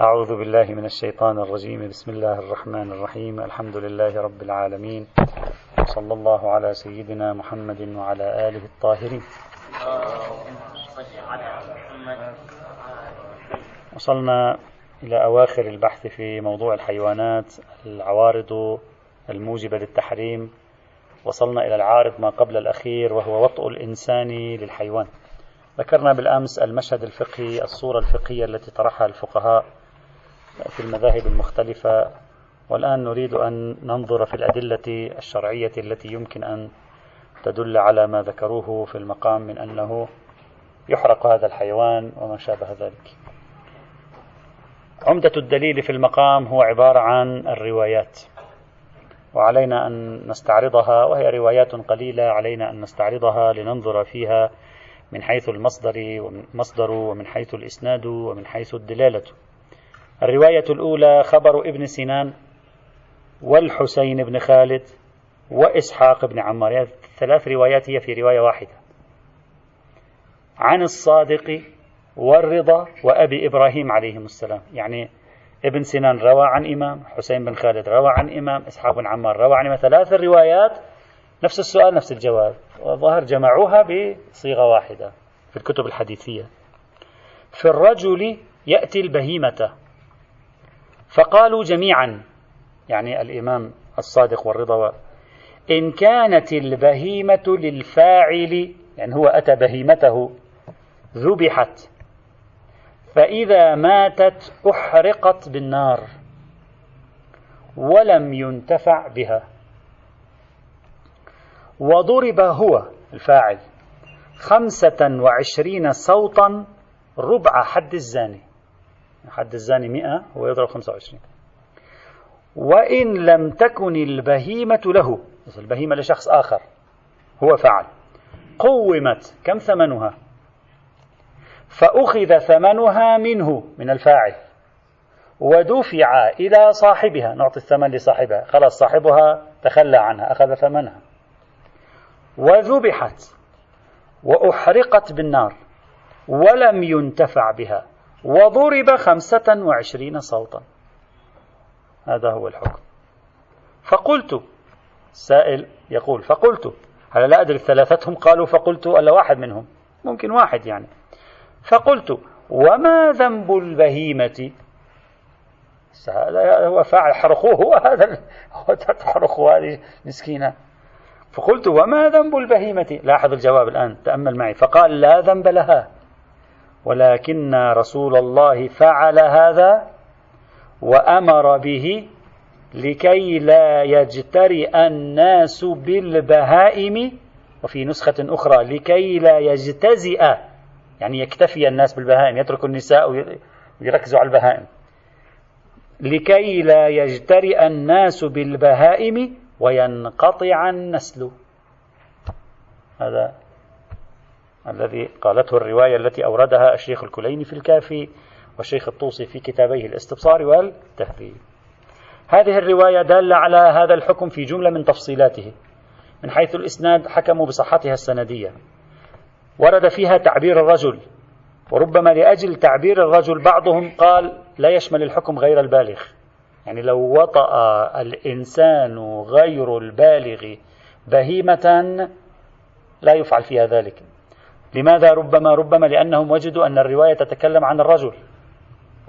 أعوذ بالله من الشيطان الرجيم. بسم الله الرحمن الرحيم. الحمد لله رب العالمين. صلى الله على سيدنا محمد وعلى آله الطاهرين. وصلنا إلى أواخر البحث في موضوع الحيوانات العوارض الموجبة للتحريم. وصلنا إلى العارض ما قبل الأخير وهو وطء الإنسان للحيوان. ذكرنا بالأمس المشهد الفقهي الصورة الفقهية التي طرحها الفقهاء. في المذاهب المختلفة والآن نريد أن ننظر في الأدلة الشرعية التي يمكن أن تدل على ما ذكروه في المقام من أنه يحرق هذا الحيوان وما شابه ذلك. عمدة الدليل في المقام هو عبارة عن الروايات. وعلينا أن نستعرضها وهي روايات قليلة علينا أن نستعرضها لننظر فيها من حيث المصدر ومن مصدر ومن حيث الإسناد ومن حيث الدلالة. الرواية الأولى خبر ابن سنان والحسين بن خالد وإسحاق بن عمار. يعني ثلاث روايات هي في رواية واحدة. عن الصادق والرضا وأبي إبراهيم عليهم السلام. يعني ابن سنان روى عن إمام حسين بن خالد روى عن إمام إسحاق بن عمار روى عن إمام. ثلاث الروايات نفس السؤال نفس الجواب. والظاهر جمعوها بصيغة واحدة في الكتب الحديثية. في الرجل يأتي البهيمة. فقالوا جميعا يعني الإمام الصادق والرضا إن كانت البهيمة للفاعل يعني هو أتى بهيمته ذبحت فإذا ماتت أحرقت بالنار ولم ينتفع بها. وضرب هو الفاعل خمسة وعشرين صوتا ربع حد الزاني. حد الزاني مئة هو يضرب خمسة وعشرين. وإن لم تكن البهيمة له البهيمة لشخص آخر هو فعل قومت كم ثمنها؟ فأخذ ثمنها منه من الفاعل ودفع إلى صاحبها نعطي الثمن لصاحبها خلاص صاحبها تخلى عنها أخذ ثمنها. وذبحت وأحرقت بالنار ولم ينتفع بها. وضرب خمسة وعشرين صوتا. هذا هو الحكم. فقلت سائل يقول فقلت هذا لا أدري ثلاثتهم؟ قالوا فقلت ألا واحد منهم. ممكن واحد يعني. فقلت وما ذنب البهيمة؟ هذا هو فاعل حرقوه هذا هو تحرقوا هذه مسكينة. فقلت وما ذنب البهيمة؟ لاحظ الجواب الآن تأمل معي. فقال لا ذنب لها. ولكن رسول الله فعل هذا وأمر به لكي لا يجترئ الناس بالبهائم وفي نسخة أخرى لكي لا يجتزئ يعني يكتفي الناس بالبهائم يتركوا النساء ويركزوا على البهائم. لكي لا يجترئ الناس بالبهائم وينقطع النسل. هذا الذي قالته الرواية التي أوردها الشيخ الكليني في الكافي والشيخ الطوسي في كتابيه الاستبصار والتهذيب. هذه الرواية دالة على هذا الحكم في جملة من تفصيلاته من حيث الإسناد حكموا بصحتها السندية. ورد فيها تعبير الرجل وربما لأجل تعبير الرجل بعضهم قال لا يشمل الحكم غير البالغ. يعني لو وطأ الإنسان غير البالغ بهيمة لا يفعل فيها ذلك. لماذا ربما ربما لأنهم وجدوا أن الرواية تتكلم عن الرجل.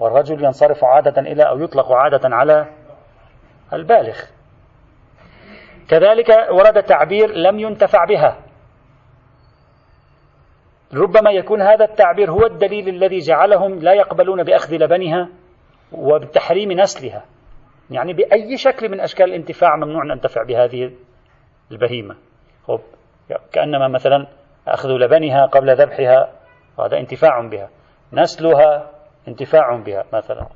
والرجل ينصرف عادة إلى أو يطلق عادة على البالغ. كذلك ورد تعبير لم ينتفع بها. ربما يكون هذا التعبير هو الدليل الذي جعلهم لا يقبلون بأخذ لبنها وبتحريم نسلها. يعني بأي شكل من أشكال الانتفاع ممنوع أن ننتفع بهذه البهيمة. كأنما مثلا أخذ لبنها قبل ذبحها هذا انتفاع بها. نسلها انتفاع بها مثلا.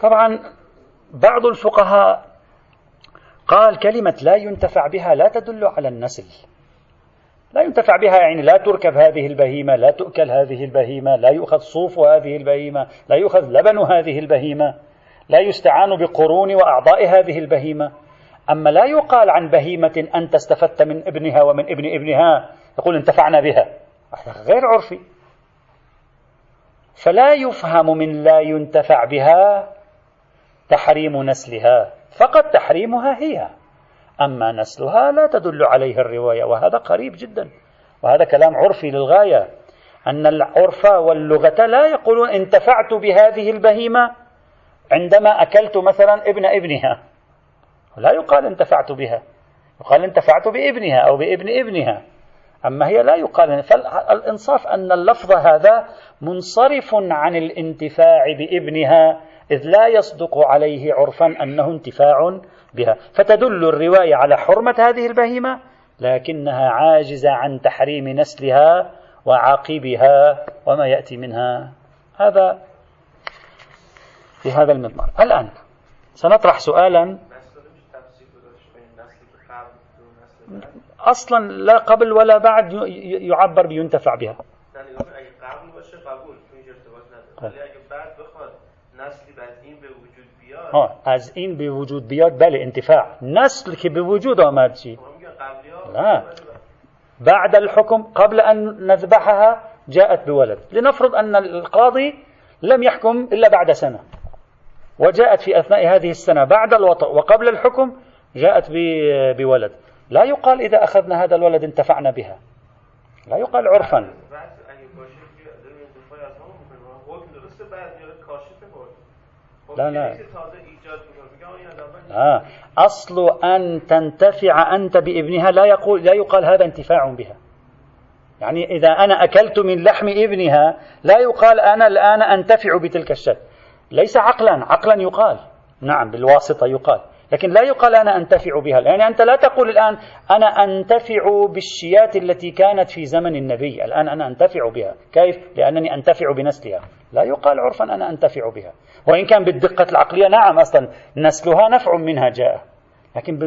طبعا بعض الفقهاء قال كلمة لا ينتفع بها لا تدل على النسل. لا ينتفع بها يعني لا تركب هذه البهيمة لا تؤكل هذه البهيمة لا يؤخذ صوف هذه البهيمة لا يؤخذ لبن هذه البهيمة لا يستعان بقرون وأعضاء هذه البهيمة. أما لا يقال عن بهيمة أنت استفدت من ابنها ومن ابن ابنها يقول انتفعنا بها. غير عرفي. فلا يفهم من لا ينتفع بها تحريم نسلها فقط تحريمها هي. أما نسلها لا تدل عليه الرواية وهذا قريب جدا. وهذا كلام عرفي للغاية أن العرف واللغة لا يقولون انتفعت بهذه البهيمة عندما أكلت مثلا ابن ابنها. لا يقال انتفعت بها. يقال انتفعت بابنها أو بابن ابنها. أما هي لا يقال. فالإنصاف أن اللفظ هذا منصرف عن الانتفاع بابنها إذ لا يصدق عليه عرفا أنه انتفاع بها. فتدل الرواية على حرمة هذه البهيمة لكنها عاجزة عن تحريم نسلها وعاقبها وما يأتي منها. هذا في هذا المضمار. الآن سنطرح سؤالا أصلا لا قبل ولا بعد يعبر بينتفع بها. ها از این به وجود بیاد بله انتفاع. نسل که به وجود آمد چی؟ لا بعد. الحكم قبل أن نذبحها جاءت بولد. لنفرض أن القاضي لم يحكم إلا بعد سنة. وجاءت في أثناء هذه السنة. بعد الوطأ وقبل الحكم جاءت بولد. لا يقال إذا أخذنا هذا الولد انتفعنا بها. لا يقال عرفا. لا لا. آه. أصل أن تنتفع أنت بابنها لا يقول لا يقال هذا انتفاع بها. يعني إذا أنا أكلت من لحم ابنها لا يقال أنا الآن أنتفع بتلك الشاة ليس عقلا. عقلا يقال. نعم بالواسطة يقال. لكن لا يقال أنا أنتفع بها. يعني أنت لا تقول الآن أنا أنتفع بالشيات التي كانت في زمن النبي. الآن أنا أنتفع بها. كيف؟ لأنني أنتفع بنسلها. لا يقال عرفا أنا أنتفع بها. وإن كان بالدقة العقلية نعم أصلا نسلها نفع منها جاء. لكن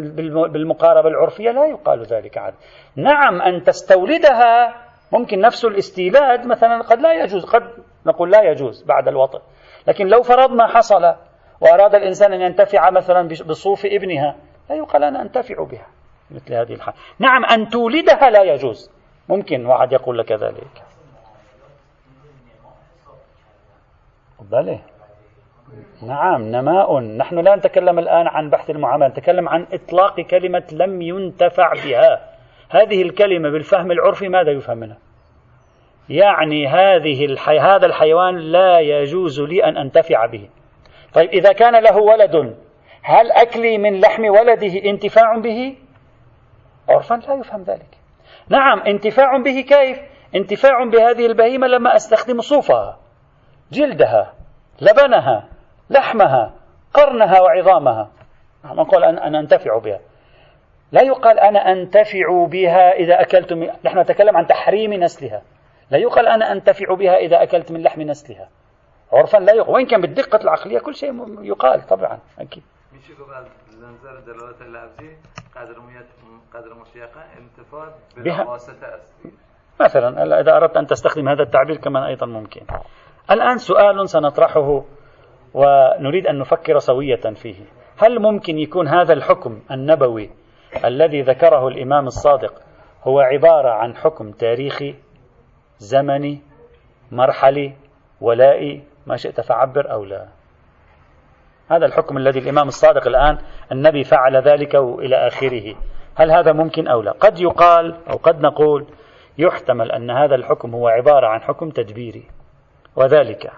بالمقاربة العرفية لا يقال ذلك عاد. نعم أن تستولدها ممكن نفس الاستيلاد مثلا قد لا يجوز قد نقول لا يجوز بعد الوطن. لكن لو فرضنا حصل وأراد الإنسان أن ينتفع مثلا بصوف ابنها لا يقال أنا أنتفع بها مثل هذه الحالة نعم أن تولدها لا يجوز. ممكن واحد يقول لك ذلك. بلى. نعم نماء. نحن لا نتكلم الآن عن بحث المعاملة نتكلم عن إطلاق كلمة لم ينتفع بها. هذه الكلمة بالفهم العرفي ماذا يفهم منها؟ يعني هذه الحي... هذا الحيوان لا يجوز لي أن أنتفع به. طيب إذا كان له ولد هل أكلي من لحم ولده انتفاع به؟ عرفا لا يفهم ذلك. نعم انتفاع به كيف؟ انتفاع بهذه البهيمة لما أستخدم صوفها جلدها لبنها لحمها قرنها وعظامها. نحن نقول أنا أنتفع بها. لا يقال أنا أنتفع بها إذا أكلت من... نحن نتكلم عن تحريم نسلها. لا يقال أنا أنتفع بها إذا أكلت من لحم نسلها. عرفا لا يقال. وإن كان بالدقة العقلية كل شيء يقال طبعا أكيد. مثلا إذا أردت أن تستخدم هذا التعبير كمان أيضا ممكن. الآن سؤال سنطرحه ونريد أن نفكر سوية فيه. هل ممكن يكون هذا الحكم النبوي الذي ذكره الإمام الصادق هو عبارة عن حكم تاريخي زمني مرحلي ولائي ما شئت فعبر أو لا. هذا الحكم الذي الإمام الصادق الآن النبي فعل ذلك إلى آخره. هل هذا ممكن أو لا؟ قد يقال أو قد نقول يحتمل أن هذا الحكم هو عبارة عن حكم تدبيري. وذلك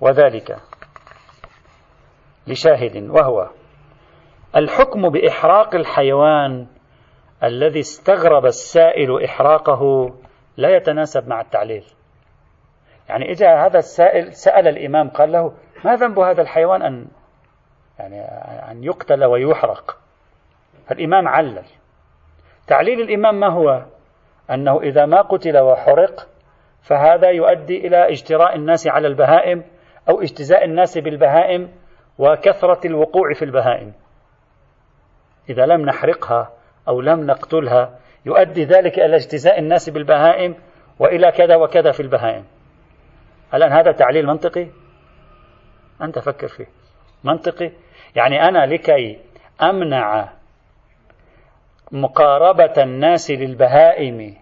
وذلك لشاهد وهو الحكم بإحراق الحيوان الذي استغرب السائل إحراقه لا يتناسب مع التعليل. يعني إجا هذا السائل سأل الإمام قال له ما ذنب هذا الحيوان أن يعني أن يقتل ويحرق؟ فالإمام علل. تعليل الإمام ما هو؟ أنه إذا ما قتل وحرق فهذا يؤدي إلى اجتراء الناس على البهائم أو اجتزاء الناس بالبهائم وكثرة الوقوع في البهائم. إذا لم نحرقها أو لم نقتلها يؤدي ذلك إلى اجتزاء الناس بالبهائم وإلى كذا وكذا في البهائم. الآن هذا تعليل منطقي؟ أنت فكر فيه. منطقي؟ يعني أنا لكي أمنع مقاربة الناس للبهائم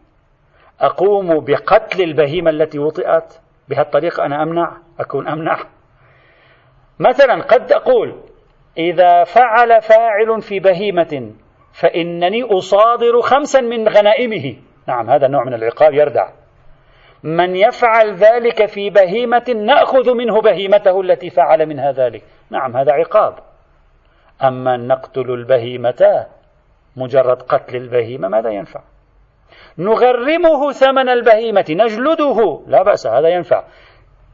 أقوم بقتل البهيمة التي وطئت؟ بهالطريقة أنا أمنع؟ أكون أمنع؟ مثلا قد أقول إذا فعل فاعل في بهيمة فإنني أصادر خمسا من غنائمه. نعم هذا نوع من العقاب يردع. من يفعل ذلك في بهيمة نأخذ منه بهيمته التي فعل منها ذلك. نعم هذا عقاب. أما نقتل البهيمة مجرد قتل البهيمة ماذا ينفع؟ نغرمه ثمن البهيمة نجلده. لا بأس هذا ينفع.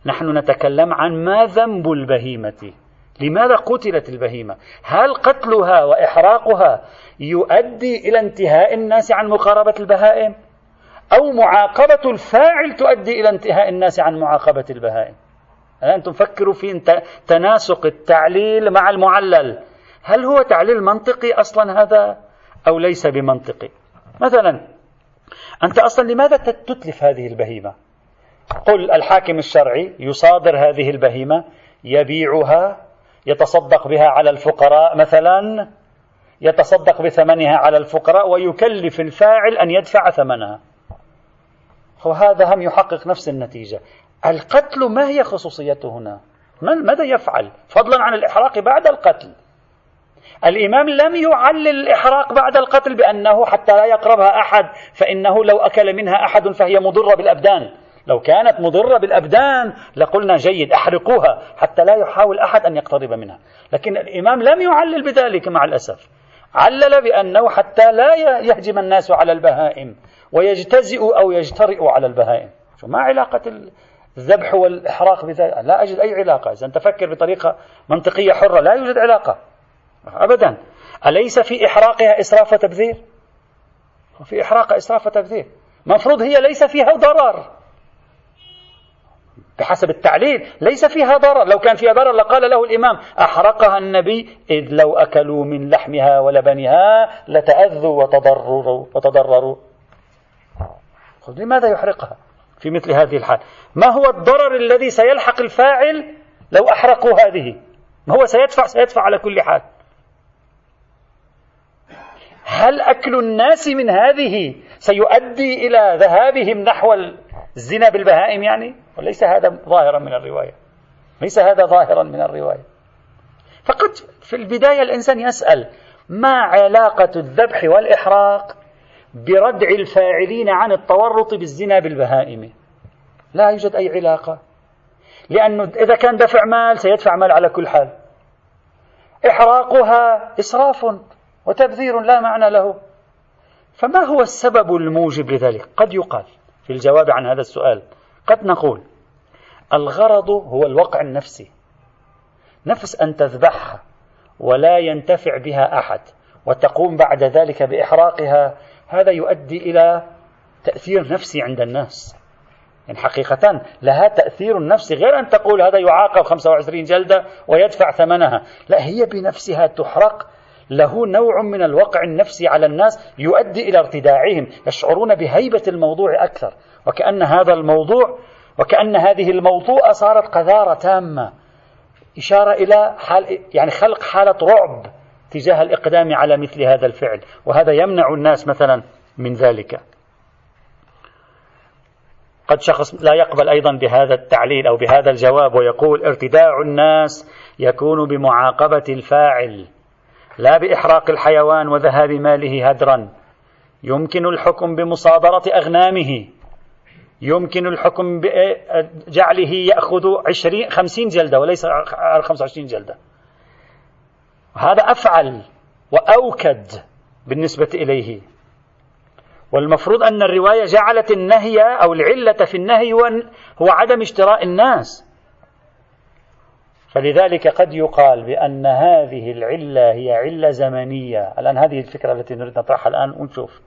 نحن نتكلم عن ما ذنب البهيمة؟ لماذا قتلت البهيمة؟ هل قتلها وإحراقها يؤدي إلى انتهاء الناس عن مقاربة البهائم؟ أو معاقبة الفاعل تؤدي إلى انتهاء الناس عن معاقبة البهائم. الآن تفكروا في تناسق التعليل مع المعلل. هل هو تعليل منطقي أصلا هذا أو ليس بمنطقي؟ مثلا أنت أصلا لماذا تتلف هذه البهيمة؟ قل الحاكم الشرعي يصادر هذه البهيمة يبيعها يتصدق بها على الفقراء مثلا يتصدق بثمنها على الفقراء ويكلف الفاعل أن يدفع ثمنها. وهذا هم يحقق نفس النتيجة. القتل ما هي خصوصيته هنا؟ ماذا يفعل؟ فضلا عن الإحراق بعد القتل. الإمام لم يعلل الإحراق بعد القتل بأنه حتى لا يقربها أحد فإنه لو أكل منها أحد فهي مضرة بالأبدان. لو كانت مضرة بالأبدان لقلنا جيد أحرقوها حتى لا يحاول أحد أن يقترب منها. لكن الإمام لم يعلل بذلك مع الأسف. علل بأنه حتى لا يهجم الناس على البهائم. ويجتزئوا أو يجترئوا على البهائم. شو ما علاقة الذبح والإحراق بذلك لا أجد أي علاقة. إذا تفكر بطريقة منطقية حرة لا يوجد علاقة. أبدا. أليس في إحراقها إسراف وتبذير؟ في إحراقها إسراف وتبذير. مفروض هي ليس فيها ضرر. بحسب التعليل ليس فيها ضرر. لو كان فيها ضرر لقال له الإمام أحرقها النبي إذ لو أكلوا من لحمها ولبنها لتأذوا وتضرروا وتضرروا. لماذا يحرقها في مثل هذه الحال؟ ما هو الضرر الذي سيلحق الفاعل لو أحرقوا هذه؟ ما هو سيدفع سيدفع على كل حال. هل أكل الناس من هذه سيؤدي إلى ذهابهم نحو الزنا بالبهائم يعني؟ وليس هذا ظاهرا من الرواية. ليس هذا ظاهرا من الرواية. فقد في البداية الإنسان يسأل ما علاقة الذبح والإحراق بردع الفاعلين عن التورط بالزنا بالبهائم. لا يوجد أي علاقة. لأنه إذا كان دفع مال سيدفع مال على كل حال. إحراقها إسراف وتبذير لا معنى له. فما هو السبب الموجب لذلك؟ قد يقال في الجواب عن هذا السؤال. قد نقول الغرض هو الوقع النفسي. نفس أن تذبحها ولا ينتفع بها أحد وتقوم بعد ذلك بإحراقها هذا يؤدي إلى تأثير نفسي عند الناس. يعني حقيقة لها تأثير نفسي غير أن تقول هذا يعاقب 25 جلدة ويدفع ثمنها. لا هي بنفسها تحرق. له نوع من الوقع النفسي على الناس يؤدي إلى ارتداعهم. يشعرون بهيبة الموضوع أكثر. وكأن هذا الموضوع وكأن هذه الموضوعة صارت قذارة تامة. إشارة إلى حال يعني خلق حالة رعب. تجاه الإقدام على مثل هذا الفعل. وهذا يمنع الناس مثلا من ذلك. قد شخص لا يقبل أيضا بهذا التعليل أو بهذا الجواب ويقول ارتداع الناس يكون بمعاقبة الفاعل لا بإحراق الحيوان وذهاب ماله هدرا. يمكن الحكم بمصادرة أغنامه. يمكن الحكم بجعله يأخذ عشرين خمسين جلدة وليس خمسة وعشرين جلدة. هذا أفعل وأوكد بالنسبة إليه. والمفروض أن الرواية جعلت النهي أو العلة في النهي هو عدم اشتراء الناس. فلذلك قد يقال بأن هذه العلة هي علة زمنية. الآن هذه الفكرة التي نريد نطرحها الآن ونشوف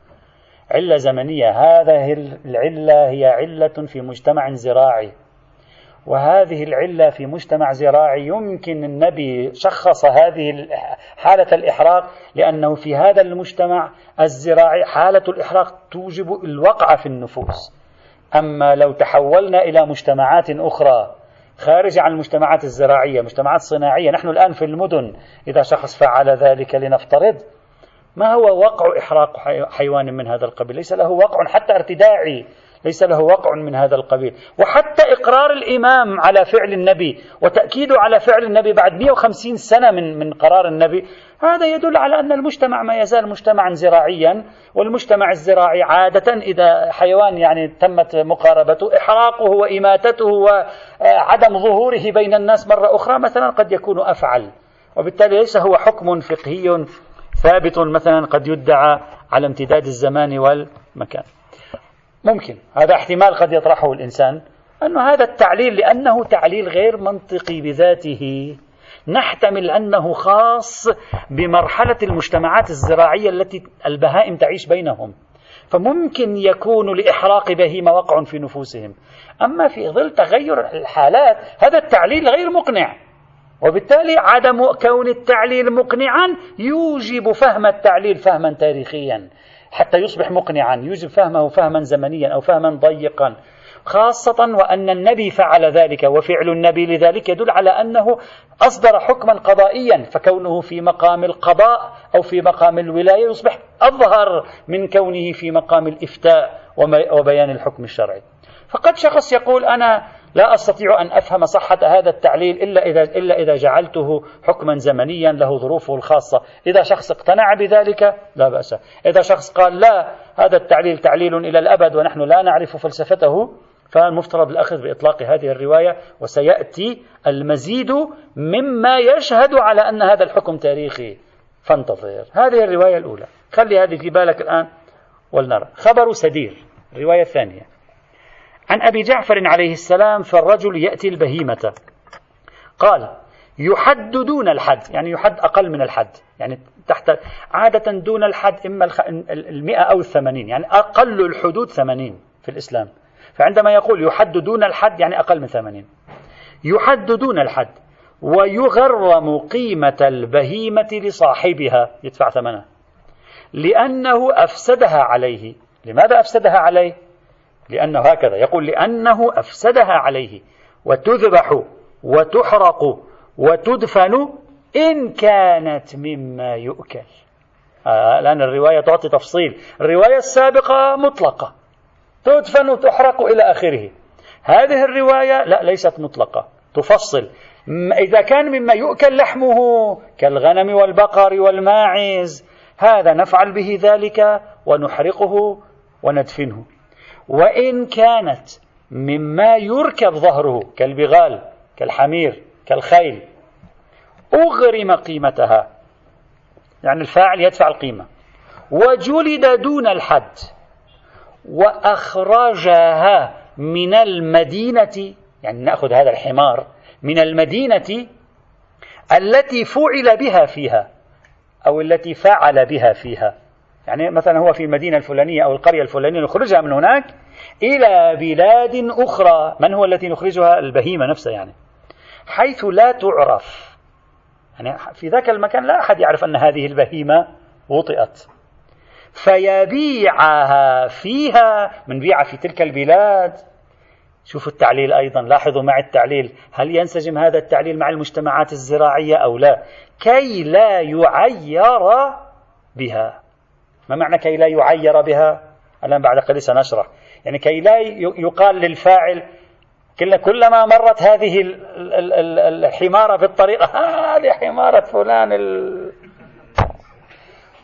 علة زمنية. هذه العلة هي علة في مجتمع زراعي. وهذه العلة في مجتمع زراعي يمكن النبي شخص هذه حالة الإحراق لأنه في هذا المجتمع الزراعي حالة الإحراق توجب الوقع في النفوس. أما لو تحولنا إلى مجتمعات أخرى خارجة عن المجتمعات الزراعية مجتمعات صناعية نحن الآن في المدن إذا شخص فعل ذلك لنفترض ما هو وقع إحراق حيوان من هذا القبيل؟ ليس له وقع حتى ارتداعي. ليس له وقع من هذا القبيل. وحتى إقرار الإمام على فعل النبي وتأكيده على فعل النبي بعد 150 سنة من, من قرار النبي هذا يدل على أن المجتمع ما يزال مجتمعا زراعيا والمجتمع الزراعي عادة إذا حيوان يعني تمت مقاربته إحراقه وإماتته وعدم ظهوره بين الناس مرة أخرى مثلا قد يكون أفعل. وبالتالي ليس هو حكم فقهي ثابت مثلا قد يدعى على امتداد الزمان والمكان. ممكن. هذا احتمال قد يطرحه الإنسان أن هذا التعليل لأنه تعليل غير منطقي بذاته. نحتمل أنه خاص بمرحلة المجتمعات الزراعية التي البهائم تعيش بينهم. فممكن يكون لإحراق بهيمة وقع في نفوسهم. أما في ظل تغير الحالات هذا التعليل غير مقنع. وبالتالي عدم كون التعليل مقنعا يوجب فهم التعليل فهما تاريخيا. حتى يصبح مقنعا يوجب فهمه فهما زمنيا أو فهما ضيقا. خاصة وأن النبي فعل ذلك وفعل النبي لذلك يدل على أنه أصدر حكما قضائيا فكونه في مقام القضاء أو في مقام الولاية يصبح أظهر من كونه في مقام الإفتاء وبيان الحكم الشرعي. فقد شخص يقول أنا لا أستطيع أن أفهم صحة هذا التعليل إلا إذا, إلا إذا جعلته حكما زمنيا له ظروفه الخاصة. إذا شخص اقتنع بذلك لا بأس. إذا شخص قال لا هذا التعليل تعليل إلى الأبد ونحن لا نعرف فلسفته فالمفترض الأخذ بإطلاق هذه الرواية وسيأتي المزيد مما يشهد على أن هذا الحكم تاريخي. فانتظر. هذه الرواية الأولى. خلي هذه في بالك الآن ولنرى. خبر سدير. الرواية الثانية. عن أبي جعفر عليه السلام فالرجل يأتي البهيمة. قال يحد دون الحد يعني يحد أقل من الحد يعني تحت عادة دون الحد إما المئة أو الثمانين يعني أقل الحدود ثمانين في الإسلام. فعندما يقول يحد دون الحد يعني أقل من ثمانين. يحد دون الحد ويغرم قيمة البهيمة لصاحبها يدفع ثمنها لأنه أفسدها عليه. لماذا أفسدها عليه؟ لأنه هكذا يقول لأنه أفسدها عليه وتذبح وتحرق وتدفن إن كانت مما يؤكل. آه الآن الرواية تعطي تفصيل. الرواية السابقة مطلقة. تدفن وتحرق إلى آخره. هذه الرواية لا ليست مطلقة. تفصل. إذا كان مما يؤكل لحمه كالغنم والبقر والماعز هذا نفعل به ذلك ونحرقه وندفنه. وإن كانت مما يركب ظهره كالبغال كالحمير كالخيل أغرم قيمتها. يعني الفاعل يدفع القيمة. وجلد دون الحد وأخرجها من المدينة يعني نأخذ هذا الحمار من المدينة التي فعل بها فيها أو التي فعل بها فيها. يعني مثلا هو في المدينة الفلانية أو القرية الفلانية نخرجها من هناك إلى بلاد أخرى. من هو التي نخرجها؟ البهيمة نفسها يعني. حيث لا تعرف. يعني في ذاك المكان لا أحد يعرف أن هذه البهيمة وطئت. فيبيعها فيها من بيع في تلك البلاد. شوفوا التعليل أيضا. لاحظوا مع التعليل. هل ينسجم هذا التعليل مع المجتمعات الزراعية أو لا؟ كي لا يعير بها. ما معنى كي لا يعير بها؟ الآن بعد قليل سنشرح. يعني كي لا يقال للفاعل كلما مرت هذه الحمارة في الطريق هذه حمارة فلان ال...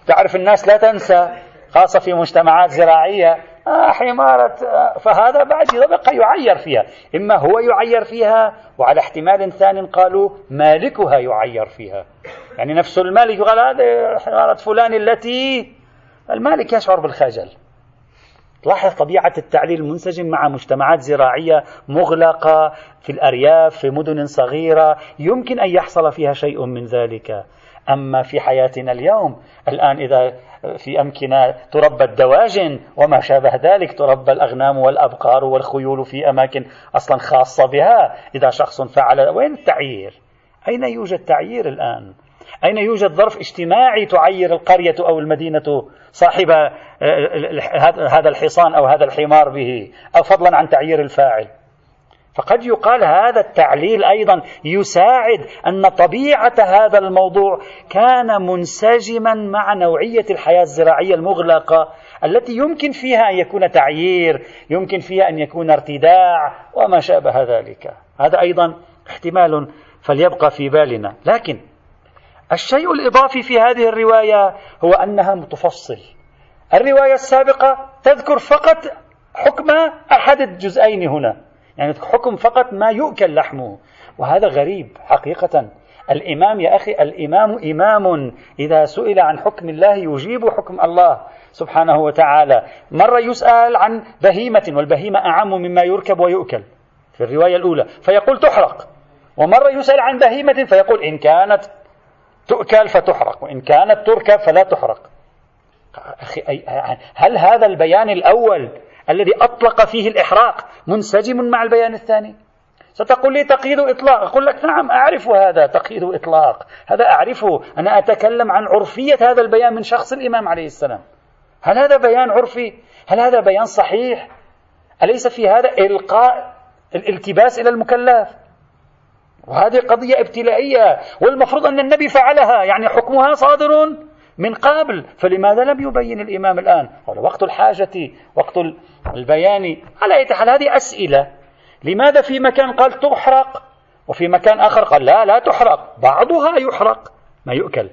تعرف الناس لا تنسى خاصة في مجتمعات زراعية آه حمارة آه فهذا بعد يبقى يعير فيها. إما هو يعير فيها وعلى احتمال ثان قالوا مالكها يعير فيها. يعني نفس المالك قال هذه حمارة فلان التي المالك يشعر بالخجل. لاحظ طبيعة التعليل المنسجم مع مجتمعات زراعية مغلقة في الأرياف في مدن صغيرة يمكن أن يحصل فيها شيء من ذلك. أما في حياتنا اليوم الآن إذا في أمكنة تربى الدواجن وما شابه ذلك تربى الأغنام والأبقار والخيول في أماكن أصلا خاصة بها إذا شخص فعل وين التعيير؟ أين يوجد تعيير الآن؟ أين يوجد ظرف اجتماعي تعير القرية أو المدينة صاحب آه، هذا الحصان أو هذا الحمار به أو فضلا عن تعيير الفاعل؟ فقد يقال هذا التعليل أيضا يساعد أن طبيعة هذا الموضوع كان منسجما مع نوعية الحياة الزراعية المغلقة التي يمكن فيها أن يكون تعيير يمكن فيها أن يكون ارتداع وما شابه ذلك. هذا أيضا احتمال فليبقى في بالنا. لكن الشيء الإضافي في هذه الرواية هو أنها متفصل. الرواية السابقة تذكر فقط حكم أحد الجزئين هنا. يعني حكم فقط ما يؤكل لحمه. وهذا غريب حقيقة. الإمام يا أخي الإمام إمام. إذا سئل عن حكم الله يجيب حكم الله سبحانه وتعالى. مرة يسأل عن بهيمة والبهيمة أعم مما يركب ويؤكل. في الرواية الأولى فيقول تحرق. ومرة يسأل عن بهيمة فيقول إن كانت تؤكل فتحرق وإن كانت تركب فلا تحرق. أخي هل هذا البيان الأول الذي أطلق فيه الإحراق منسجم مع البيان الثاني؟ ستقول لي تقييد إطلاق أقول لك نعم أعرف هذا تقييد إطلاق. هذا أعرفه أنا أتكلم عن عرفية هذا البيان من شخص الإمام عليه السلام. هل هذا بيان عرفي؟ هل هذا بيان صحيح؟ أليس في هذا إلقاء الالتباس إلى المكلف؟ وهذه قضية ابتلائية والمفروض أن النبي فعلها يعني حكمها صادر من قبل فلماذا لم يبين الإمام الآن؟ وقت الحاجة وقت البيان. على أي حال هذه أسئلة. لماذا في مكان قال تحرق وفي مكان آخر قال لا لا تحرق؟ بعضها يحرق ما يؤكل.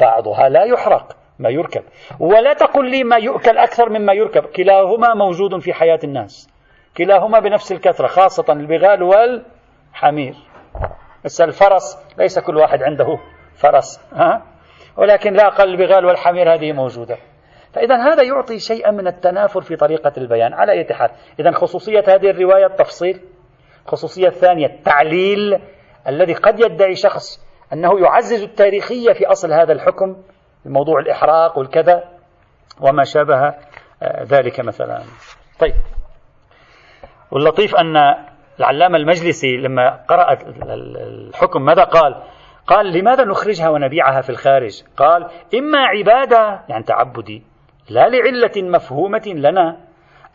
بعضها لا يحرق ما يركب. ولا تقل لي ما يؤكل أكثر مما يركب. كلاهما موجود في حياة الناس. كلاهما بنفس الكثرة خاصة البغال والحمير. بس الفرس ليس كل واحد عنده فرس ها؟ ولكن لا أقل البغال والحمير هذه موجودة. فإذا هذا يعطي شيئا من التنافر في طريقة البيان. على أي حال إذا خصوصية هذه الرواية التفصيل. الخصوصية الثانية التعليل الذي قد يدعي شخص أنه يعزز التاريخية في أصل هذا الحكم موضوع الإحراق والكذا وما شابه آه، ذلك مثلا. طيب. واللطيف أن العلامة المجلسي لما قرأ الحكم ماذا قال؟ قال لماذا نخرجها ونبيعها في الخارج؟ قال إما عبادة يعني تعبدي لا لعلة مفهومة لنا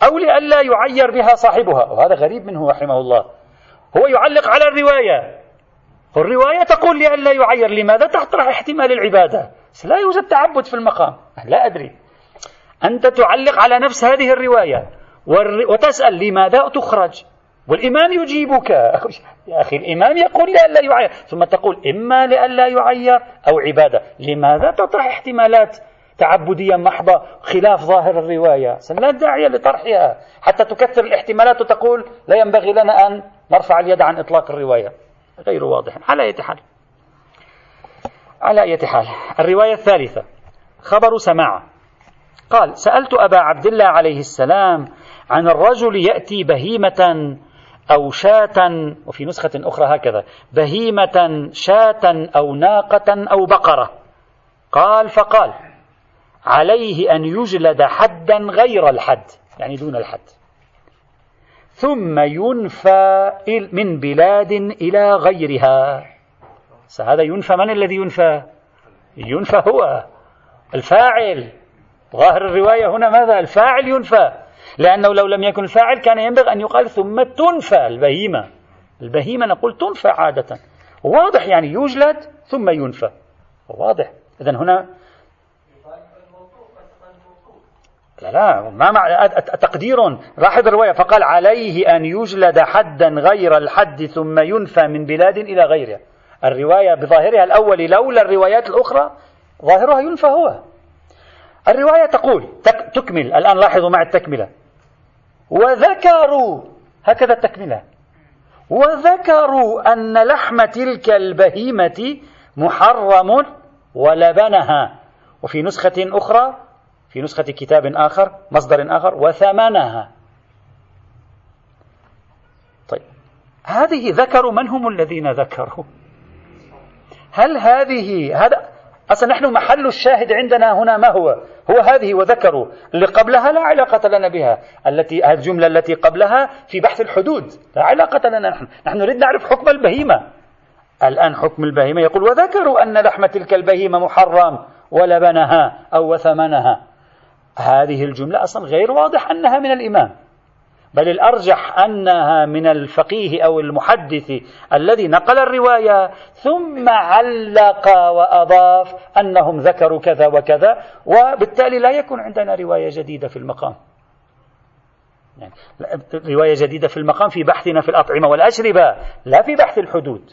أو لئلا يعير بها صاحبها. وهذا غريب منه رحمه الله. هو يعلق على الرواية. والرواية تقول لئلا يعير. لماذا تطرح احتمال العبادة؟ لا يوجد تعبد في المقام. لا أدري. أنت تعلق على نفس هذه الرواية. وتسأل لماذا تخرج؟ والإمام يجيبك. يا أخي الإمام يقول لئلا يعير. ثم تقول إما لئلا يعير أو عبادة. لماذا تطرح احتمالات تعبدية محضة خلاف ظاهر الرواية؟ لا داعي لطرحها. حتى تكثر الاحتمالات وتقول لا ينبغي لنا أن نرفع اليد عن إطلاق الرواية. غير واضح. على أي حال. على أي حال. الرواية الثالثة. خبر سماع قال سألت أبا عبد الله عليه السلام عن الرجل يأتي بهيمة أو شاة وفي نسخة أخرى هكذا بهيمة شاة أو ناقة أو بقرة. قال فقال عليه أن يجلد حدا غير الحد يعني دون الحد. ثم ينفى من بلاد إلى غيرها. هذا ينفى من الذي ينفى؟ ينفى هو. الفاعل. ظاهر الرواية هنا ماذا؟ الفاعل ينفى. لأنه لو لم يكن الفاعل كان ينبغي أن يقال ثم تنفى البهيمة البهيمة نقول تنفى عادة. واضح يعني يجلد ثم ينفى واضح. إذا هنا لا لا ما مع تقدير. لاحظ الرواية فقال عليه أن يجلد حدا غير الحد ثم ينفى من بلاد إلى غيرها. الرواية بظاهرها الأول لولا الروايات الأخرى ظاهرها ينفى هو. الرواية تقول تكمل الآن لاحظوا مع التكملة. وذكروا هكذا التكملة. وذكروا أن لحم تلك البهيمة محرم ولبنها. وفي نسخة أخرى في نسخة كتاب آخر مصدر آخر وثمنها. طيب هذه ذكروا من هم الذين ذكروا؟ هل هذه هذا أصلا نحن محل الشاهد عندنا هنا ما هو؟ هو هذه وذكروا اللي قبلها لا علاقة لنا بها. التي الجملة التي قبلها في بحث الحدود. لا علاقة لنا نحن. نحن نريد نعرف حكم البهيمة. الآن حكم البهيمة يقول وذكروا أن لحم تلك البهيمة محرم ولبنها أو وثمنها. هذه الجملة أصلا غير واضح أنها من الإمام. بل الأرجح أنها من الفقيه أو المحدث الذي نقل الرواية ثم علق وأضاف أنهم ذكروا كذا وكذا وبالتالي لا يكون عندنا رواية جديدة في المقام. يعني رواية جديدة في المقام في بحثنا في الأطعمة والأشربة لا في بحث الحدود.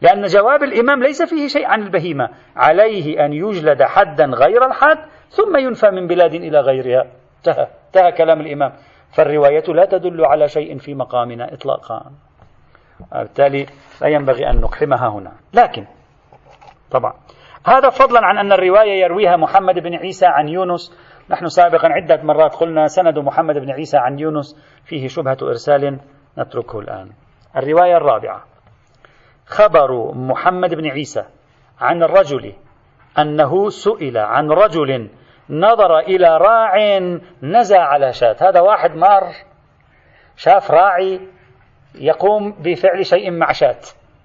لأن جواب الإمام ليس فيه شيء عن البهيمة. عليه أن يجلد حدا غير الحد ثم ينفى من بلاد إلى غيرها. انتهى انتهى كلام الإمام. فالرواية لا تدل على شيء في مقامنا إطلاقا. بالتالي لا ينبغي أن نقحمها هنا. لكن طبعا هذا فضلا عن أن الرواية يرويها محمد بن عيسى عن يونس. نحن سابقا عدة مرات قلنا سند محمد بن عيسى عن يونس. فيه شبهة إرسال نتركه الآن. الرواية الرابعة. خبر محمد بن عيسى عن الرجل أنه سئل عن رجل نظر إلى راع نزى على شاة. هذا واحد مار شاف راعي يقوم بفعل شيء مع شاة.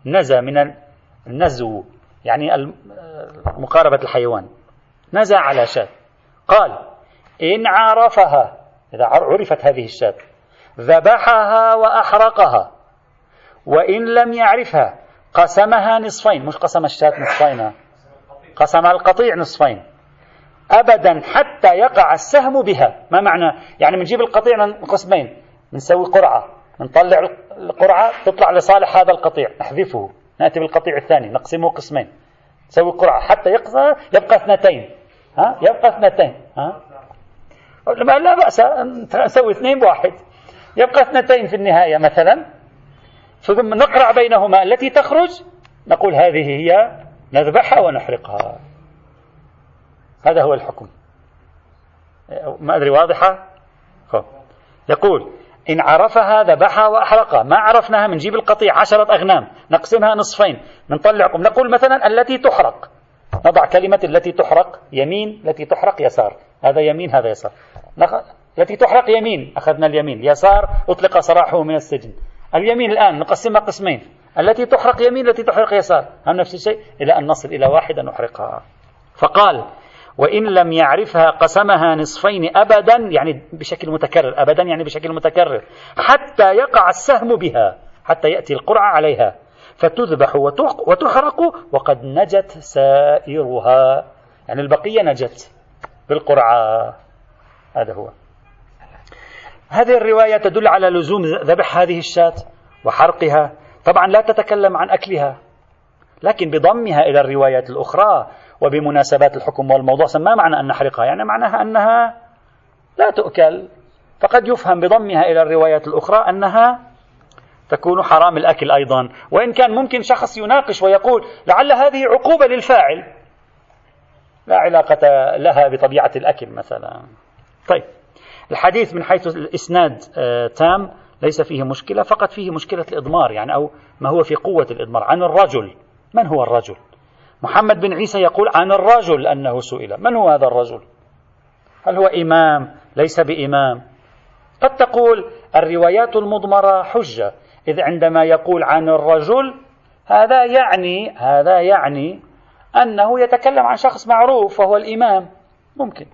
نزى من النزو يعني مقاربة الحيوان. نزى على شاة. قال إن عرفها إذا عرفت هذه الشاة. ذبحها وأحرقها. وإن لم يعرفها قسمها نصفين. مش قسم الشاة نصفين قسم القطيع نصفين. أبدا حتى يقع السهم بها. ما معنى؟ يعني بنجيب القطيع من قسمين. بنسوي قرعة. بنطلع القرعة تطلع لصالح هذا القطيع. نحذفه. نأتي بالقطيع الثاني. نقسمه قسمين. نسوي قرعة. حتى يقصى يبقى اثنتين. ها؟ يبقى اثنتين. ها؟ لا بأس. نسوي اثنين بواحد يبقى اثنتين في النهاية مثلا. ثم نقرع بينهما. التي تخرج. نقول هذه هي نذبحها ونحرقها. هذا هو الحكم. ما أدري واضحة؟ خب. يقول إن عرفها ذبحها وأحرقها ما عرفناها من جيب القطيع عشرة أغنام نقسمها نصفين نطلعكم. نقول مثلا التي تحرق. نضع كلمة التي تحرق يمين التي تحرق يسار. هذا يمين هذا يسار. نخ... التي تحرق يمين. أخذنا اليمين. يسار أطلق سراحه من السجن. اليمين الآن نقسمها قسمين. التي تحرق يمين التي تحرق يسار. هم نفس الشيء؟ إلى أن نصل إلى واحدة نحرقها. فقال وإن لم يعرفها قسمها نصفين أبدا يعني بشكل متكرر أبدا يعني بشكل متكرر حتى يقع السهم بها حتى يأتي القرعة عليها فتذبح وتحرق وقد نجت سائرها. يعني البقية نجت بالقرعة. هذا هو. هذه الرواية تدل على لزوم ذبح هذه الشاة وحرقها. طبعا لا تتكلم عن أكلها لكن بضمها إلى الروايات الأخرى. وبمناسبات الحكم والموضوع ما معنى أن نحرقها؟ يعني معناها أنها لا تؤكل. فقد يفهم بضمها إلى الروايات الأخرى أنها تكون حرام الأكل أيضا. وإن كان ممكن شخص يناقش ويقول لعل هذه عقوبة للفاعل. لا علاقة لها بطبيعة الأكل مثلا. طيب. الحديث من حيث الإسناد آه، تام ليس فيه مشكلة فقط فيه مشكلة الإضمار يعني أو ما هو في قوة الإضمار. عن الرجل. من هو الرجل؟ محمد بن عيسى يقول عن الرجل أنه سئل. من هو هذا الرجل؟ هل هو إمام؟ ليس بإمام. قد تقول الروايات المضمرة حجة إذ عندما يقول عن الرجل هذا يعني هذا يعني أنه يتكلم عن شخص معروف وهو الإمام. ممكن.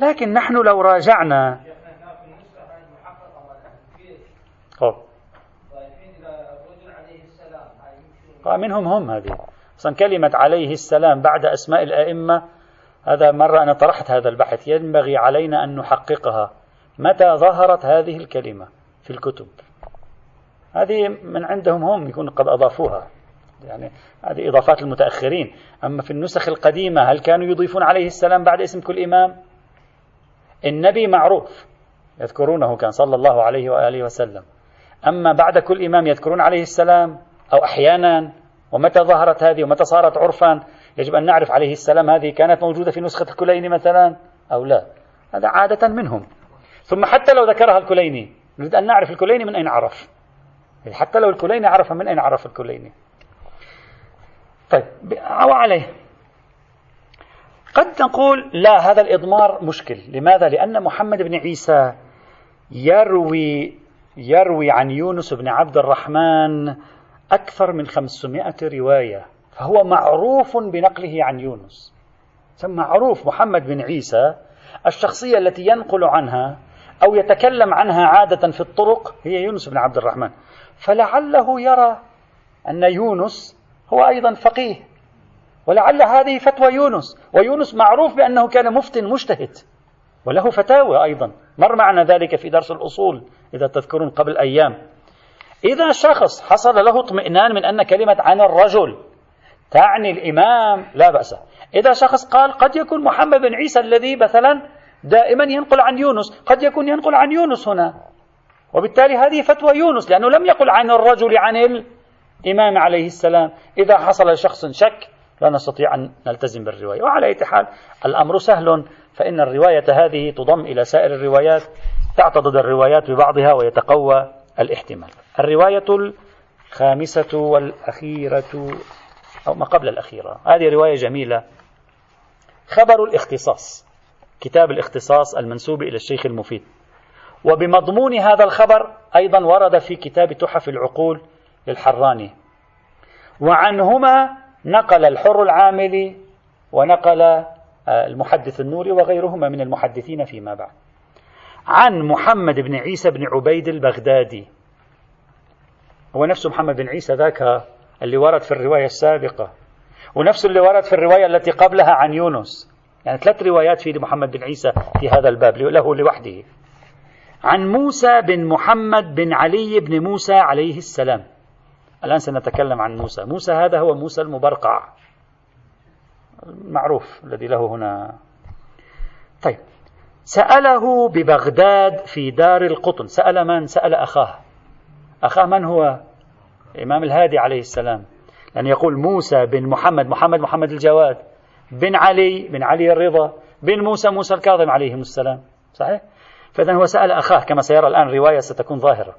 لكن نحن لو راجعنا. منهم هم هذه. أصلا كلمة عليه السلام بعد أسماء الأئمة هذا مرة أنا طرحت هذا البحث ينبغي علينا أن نحققها. متى ظهرت هذه الكلمة في الكتب؟ هذه من عندهم هم يكون قد أضافوها. يعني هذه إضافات المتأخرين. أما في النسخ القديمة هل كانوا يضيفون عليه السلام بعد اسم كل إمام؟ النبي معروف يذكرونه كان صلى الله عليه وآله وسلم. أما بعد كل إمام يذكرون عليه السلام أو أحيانا ومتى ظهرت هذه ومتى صارت عرفا؟ يجب أن نعرف عليه السلام هذه كانت موجودة في نسخة الكليني مثلا أو لا. هذا عادة منهم. ثم حتى لو ذكرها الكليني نريد أن نعرف الكليني من أين عرف. حتى لو الكليني عرف من أين عرف الكليني؟ طيب أو عليه. قد نقول لا هذا الإضمار مشكل. لماذا؟ لأن محمد بن عيسى يروي يروي عن يونس بن عبد الرحمن أكثر من 500 رواية فهو معروف بنقله عن يونس. معروف محمد بن عيسى الشخصية التي ينقل عنها أو يتكلم عنها عادة في الطرق هي يونس بن عبد الرحمن. فلعله يرى أن يونس هو أيضا فقيه ولعل هذه فتوى يونس. ويونس معروف بأنه كان مفت مجتهد وله فتاوى أيضا. مر معنا ذلك في درس الأصول إذا تذكرون قبل أيام. إذا شخص حصل له اطمئنان من أن كلمة عن الرجل تعني الإمام لا بأس. إذا شخص قال قد يكون محمد بن عيسى الذي مثلا دائما ينقل عن يونس قد يكون ينقل عن يونس هنا. وبالتالي هذه فتوى يونس لأنه لم يقل عن الرجل عن الإمام عليه السلام. إذا حصل لشخص شك لا نستطيع أن نلتزم بالرواية. وعلى أي حال الأمر سهل فإن الرواية هذه تضم إلى سائر الروايات تعتضد الروايات ببعضها ويتقوى الاحتمال. الرواية الخامسة والأخيرة أو ما قبل الأخيرة. هذه رواية جميلة. خبر الاختصاص. كتاب الاختصاص المنسوب إلى الشيخ المفيد. وبمضمون هذا الخبر أيضا ورد في كتاب تحف العقول للحراني. وعنهما نقل الحر العاملي ونقل آه، المحدث النوري وغيرهما من المحدثين فيما بعد. عن محمد بن عيسى بن عبيد البغدادي. هو نفسه محمد بن عيسى ذاك اللي ورد في الرواية السابقة. ونفس اللي ورد في الرواية التي قبلها عن يونس. يعني ثلاث روايات في محمد بن عيسى في هذا الباب له لوحده. عن موسى بن محمد بن علي بن موسى عليه السلام. الآن سنتكلم عن موسى. موسى هذا هو موسى المبرقع. معروف الذي له هنا. طيب. سأله ببغداد في دار القطن. سأل من؟ سأل أخاه. أخاه من هو؟ الإمام الهادي عليه السلام. لأن يقول موسى بن محمد محمد محمد الجواد بن علي بن علي الرضا بن موسى موسى الكاظم عليهم السلام. صحيح؟ فإذا هو سأل أخاه كما سيرى الآن رواية ستكون ظاهرة.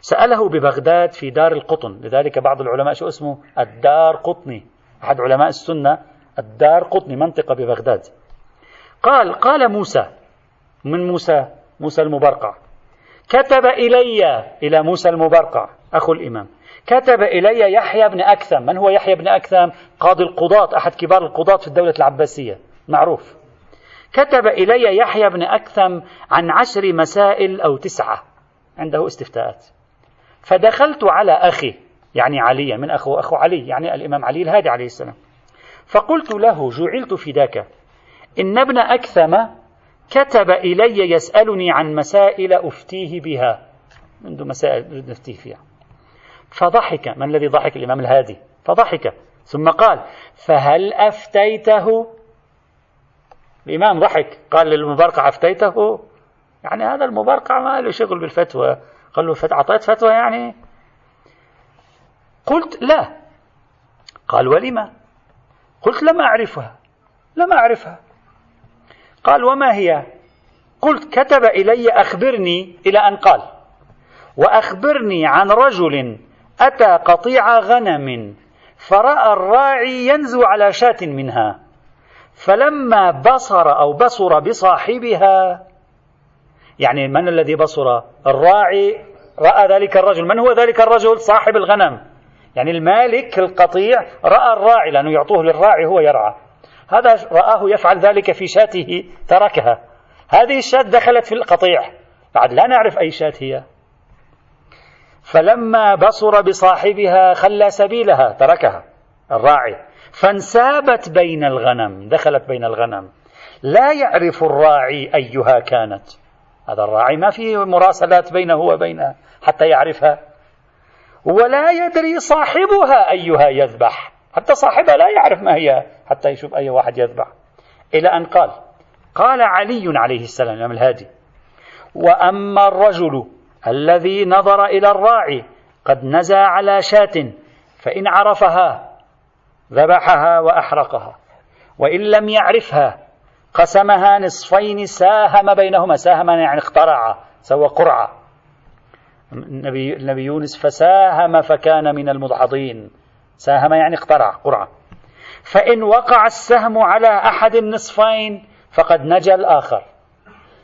سأله ببغداد في دار القطن لذلك بعض العلماء شو اسمه؟ الدار قطني. أحد علماء السنة الدار قطني منطقة ببغداد. قال قال موسى من موسى؟ موسى المبرقع. كتب إلي إلى موسى المبرقع أخو الإمام. كتب إلي يحيى بن أكثم. من هو يحيى بن أكثم؟ قاضي القضاة أحد كبار القضاة في الدولة العباسية. معروف. كتب إلي يحيى بن أكثم عن عشر مسائل أو تسعة. عنده استفتاءات. فدخلت على أخي يعني علي من أخو أخو علي يعني الإمام علي الهادي عليه السلام. فقلت له جعلت فداك. إن ابن أكثم كتب إلي يسألني عن مسائل أفتيه بها. عنده مسائل نفتيه فيها. فضحك. من الذي ضحك الإمام الهادي؟ فضحك. ثم قال فهل أفتيته؟ الإمام ضحك. قال للمبرقع أفتيته؟ يعني هذا المبرقع ما له شغل بالفتوى. قال له أعطيت فتوى يعني؟ قلت لا. قال ولما؟ قلت لم أعرفها. لم أعرفها. قال وما هي؟ قلت كتب إلي أخبرني إلى أن قال وأخبرني عن رجل أتى قطيع غنم فرأى الراعي ينزو على شاة منها فلما بصر أو بصر بصاحبها يعني من الذي بصر؟ الراعي رأى ذلك الرجل. من هو ذلك الرجل؟ صاحب الغنم. يعني المالك القطيع رأى الراعي لأنه يعطوه للراعي هو يرعى. هذا رآه يفعل ذلك في شاته تركها. هذه الشاة دخلت في القطيع. بعد لا نعرف أي شاة هي. فلما بصر بصاحبها خلى سبيلها تركها الراعي. فانسابت بين الغنم دخلت بين الغنم. لا يعرف الراعي أيها كانت. هذا الراعي ما في مراسلات بينه وبينها حتى يعرفها. ولا يدري صاحبها أيها يذبح. حتى صاحبها لا يعرف ما هي حتى يشوف أي واحد يذبح. إلى أن قال قال علي عليه السلام الإمام الهادي وأما الرجل الذي نظر إلى الراعي قد نزى على شاة فإن عرفها ذبحها وأحرقها وإن لم يعرفها قسمها نصفين ساهم بينهما ساهم يعني اخترع سوى قرعة. النبي, يونس فساهم فكان من المدحضين ساهم يعني اخترع قرعة فإن وقع السهم على أحد النصفين فقد نجا الآخر.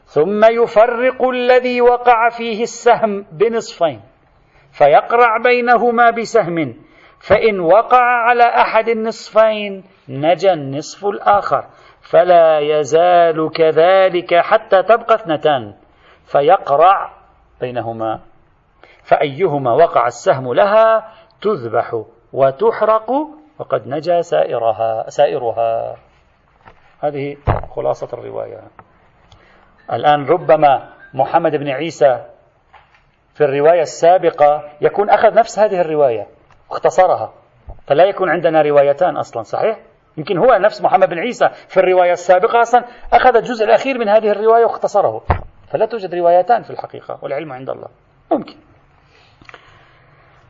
ثم يفرق الذي وقع فيه السهم بنصفين فيقرع بينهما بسهم. فإن وقع على أحد النصفين نجا النصف الآخر. فلا يزال كذلك حتى تبقى اثنتان فيقرع بينهما. فأيهما وقع السهم لها تذبح. وتحرق وقد نجا سائرها سائرها. هذه خلاصة الرواية. الآن ربما محمد بن عيسى في الرواية السابقة يكون أخذ نفس هذه الرواية واختصرها فلا يكون عندنا روايتان أصلا صحيح؟ يمكن هو نفس محمد بن عيسى في الرواية السابقة أصلا أخذ الجزء الأخير من هذه الرواية واختصره. فلا توجد روايتان في الحقيقة والعلم عند الله. ممكن.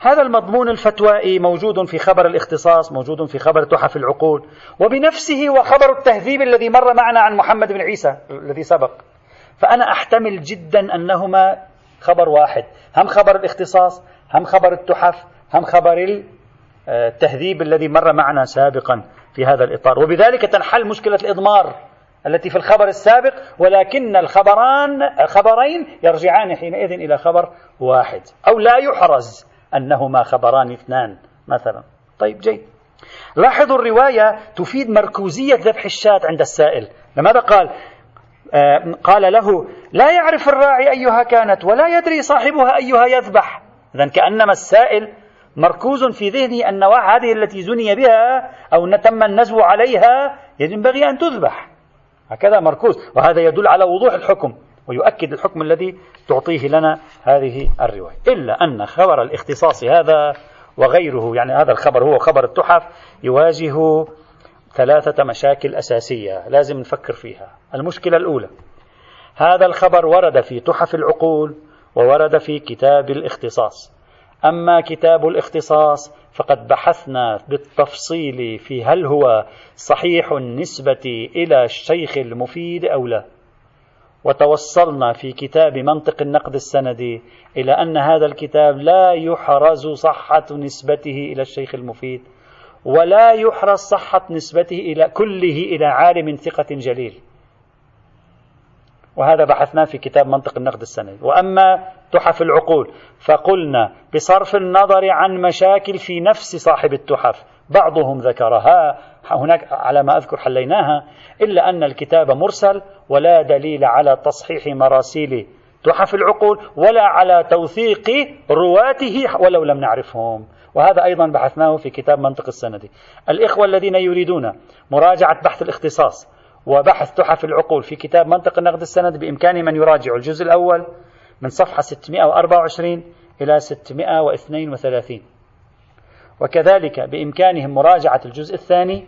هذا المضمون الفتوائي موجود في خبر الاختصاص موجود في خبر تحف العقول وبنفسه هو خبر التهذيب الذي مر معنا عن محمد بن عيسى الذي سبق. فأنا أحتمل جدا أنهما خبر واحد هم خبر الاختصاص هم خبر التحف هم خبر التهذيب الذي مر معنا سابقا في هذا الإطار. وبذلك تنحل مشكلة الإضمار التي في الخبر السابق ولكن الخبران خبرين يرجعان حينئذ إلى خبر واحد أو لا يحرز. أنهما خبران اثنان مثلا. طيب جيد. لاحظوا الرواية تفيد مركوزية ذبح الشاة عند السائل. لماذا قال؟ آه قال له لا يعرف الراعي أيها كانت ولا يدري صاحبها أيها يذبح. إذا كأنما السائل مركوز في ذهنه أن هذه التي زني بها أو تم النزو عليها ينبغي أن تذبح. هكذا مركوز. وهذا يدل على وضوح الحكم. ويؤكد الحكم الذي تعطيه لنا هذه الرواية. إلا أن خبر الاختصاص هذا وغيره يعني هذا الخبر هو خبر التحف يواجه ثلاثة مشاكل أساسية لازم نفكر فيها. المشكلة الأولى هذا الخبر ورد في تحف العقول وورد في كتاب الاختصاص. أما كتاب الاختصاص فقد بحثنا بالتفصيل في هل هو صحيح النسبة إلى الشيخ المفيد أو لا. وتوصلنا في كتاب منطق النقد السندي إلى أن هذا الكتاب لا يحرز صحة نسبته إلى الشيخ المفيد ولا يحرز صحة نسبته إلى كله إلى عالم ثقة جليل. وهذا بحثناه في كتاب منطق النقد السندي. وأما تحف العقول فقلنا بصرف النظر عن مشاكل في نفس صاحب التحف بعضهم ذكرها. هناك على ما أذكر حليناها إلا أن الكتاب مرسل ولا دليل على تصحيح مراسيل تحف العقول ولا على توثيق رواته ولو لم نعرفهم. وهذا أيضا بحثناه في كتاب منطق السندي الإخوة الذين يريدون مراجعة بحث الاختصاص وبحث تحف العقول في كتاب منطق النقد السند بإمكان من يراجع الجزء الأول من صفحة 624 إلى 632 وكذلك بإمكانهم مراجعة الجزء الثاني